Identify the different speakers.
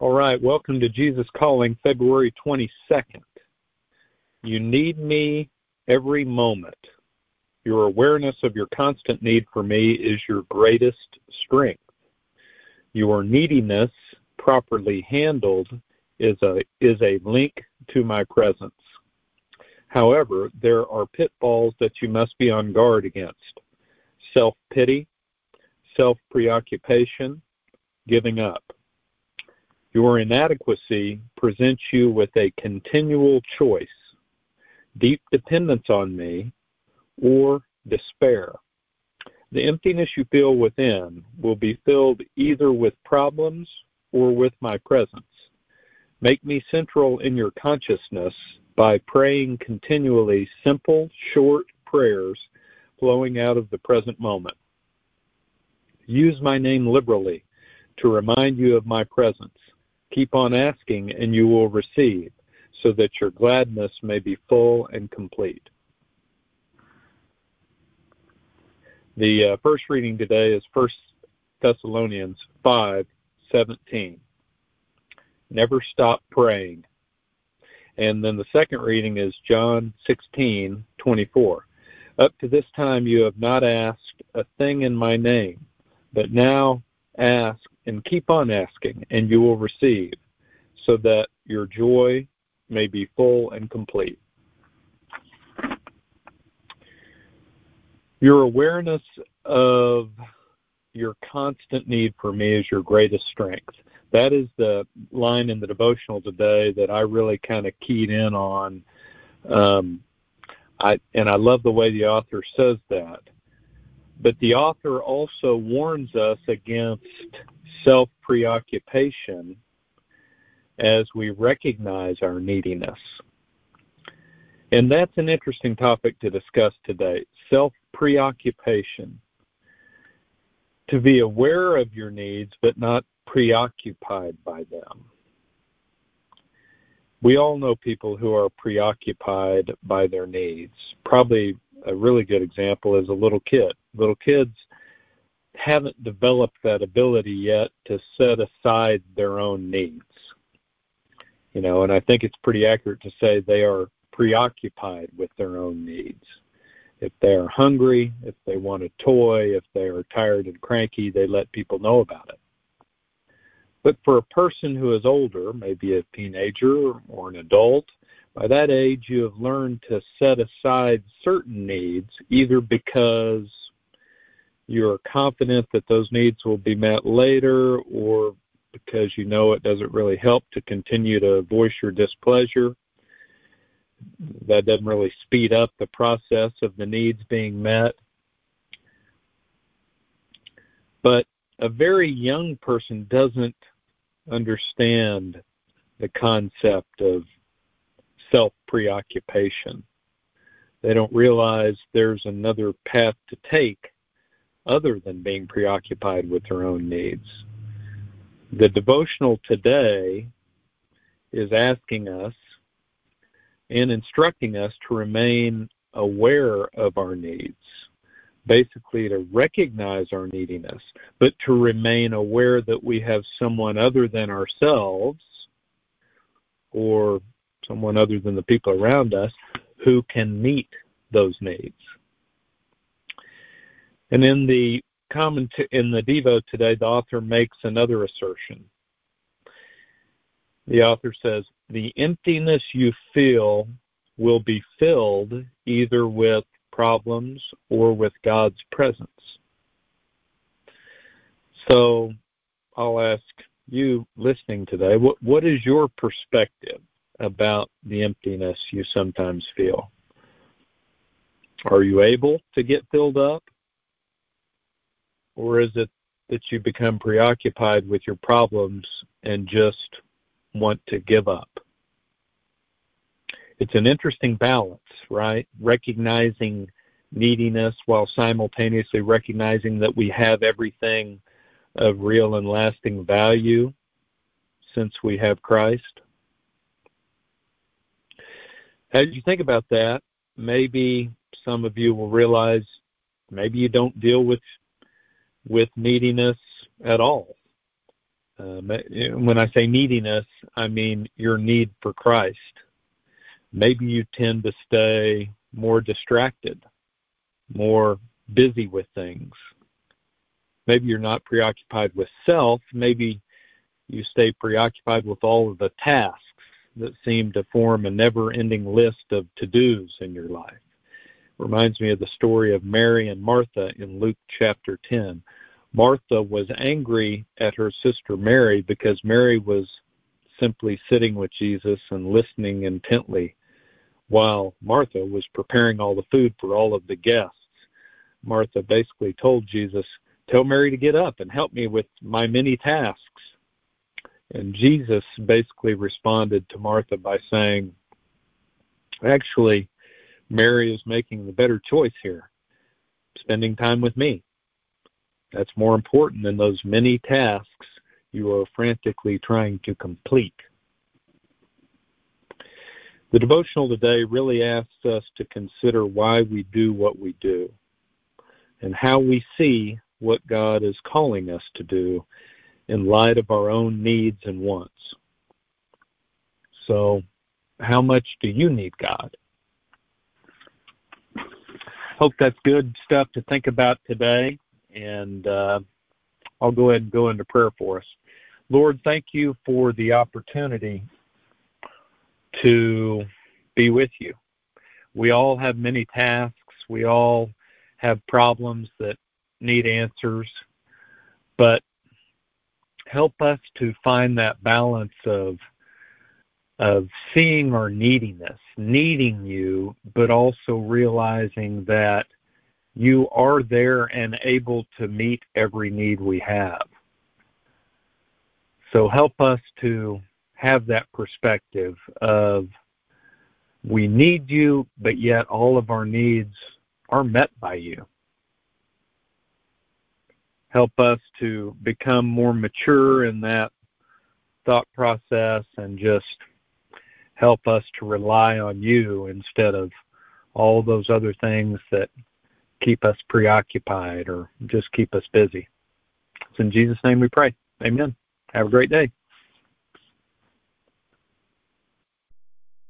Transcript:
Speaker 1: All right, welcome to Jesus Calling, February 22nd. You need me every moment. Your awareness of your constant need for me is your greatest strength. Your neediness, properly handled, is a, is a link to my presence. However, there are pitfalls that you must be on guard against self pity, self preoccupation, giving up. Your inadequacy presents you with a continual choice deep dependence on me or despair. The emptiness you feel within will be filled either with problems or with my presence. Make me central in your consciousness by praying continually simple, short prayers flowing out of the present moment. Use my name liberally to remind you of my presence. Keep on asking, and you will receive, so that your gladness may be full and complete. The uh, first reading today is 1 Thessalonians 5 17. Never stop praying. And then the second reading is John 16 24. Up to this time you have not asked a thing in my name, but now ask and keep on asking, and you will receive, so that your joy may be full and complete. Your awareness of your constant need for me is your greatest strength. That is the line in the devotional today that I really kind of keyed in on. Um, I and I love the way the author says that. But the author also warns us against self preoccupation as we recognize our neediness. And that's an interesting topic to discuss today self preoccupation. To be aware of your needs, but not preoccupied by them. We all know people who are preoccupied by their needs. Probably a really good example is a little kid. Little kids haven't developed that ability yet to set aside their own needs. You know, and I think it's pretty accurate to say they are preoccupied with their own needs. If they are hungry, if they want a toy, if they are tired and cranky, they let people know about it. But for a person who is older, maybe a teenager or an adult, by that age you have learned to set aside certain needs either because you're confident that those needs will be met later or because you know it doesn't really help to continue to voice your displeasure. That doesn't really speed up the process of the needs being met. But a very young person doesn't understand the concept of self preoccupation. They don't realize there's another path to take other than being preoccupied with their own needs. The devotional today is asking us and instructing us to remain aware of our needs, basically to recognize our neediness, but to remain aware that we have someone other than ourselves or someone other than the people around us who can meet those needs. And in the comment in the Devo today, the author makes another assertion. The author says, The emptiness you feel will be filled either with problems or with God's presence. So I'll ask you listening today, what, what is your perspective about the emptiness you sometimes feel? Are you able to get filled up? Or is it that you become preoccupied with your problems and just want to give up? It's an interesting balance, right? Recognizing neediness while simultaneously recognizing that we have everything of real and lasting value since we have Christ. As you think about that, maybe some of you will realize maybe you don't deal with with neediness at all. Uh, when I say neediness, I mean your need for Christ. Maybe you tend to stay more distracted, more busy with things. Maybe you're not preoccupied with self. Maybe you stay preoccupied with all of the tasks that seem to form a never ending list of to dos in your life. Reminds me of the story of Mary and Martha in Luke chapter 10. Martha was angry at her sister Mary because Mary was simply sitting with Jesus and listening intently while Martha was preparing all the food for all of the guests. Martha basically told Jesus, Tell Mary to get up and help me with my many tasks. And Jesus basically responded to Martha by saying, Actually, Mary is making the better choice here, spending time with me. That's more important than those many tasks you are frantically trying to complete. The devotional today really asks us to consider why we do what we do and how we see what God is calling us to do in light of our own needs and wants. So, how much do you need God? Hope that's good stuff to think about today, and uh, I'll go ahead and go into prayer for us. Lord, thank you for the opportunity to be with you. We all have many tasks. We all have problems that need answers, but help us to find that balance of of seeing our neediness, needing you, but also realizing that you are there and able to meet every need we have. So help us to have that perspective of we need you, but yet all of our needs are met by you help us to become more mature in that thought process and just help us to rely on you instead of all those other things that keep us preoccupied or just keep us busy. It's in Jesus' name we pray. Amen. Have a great day.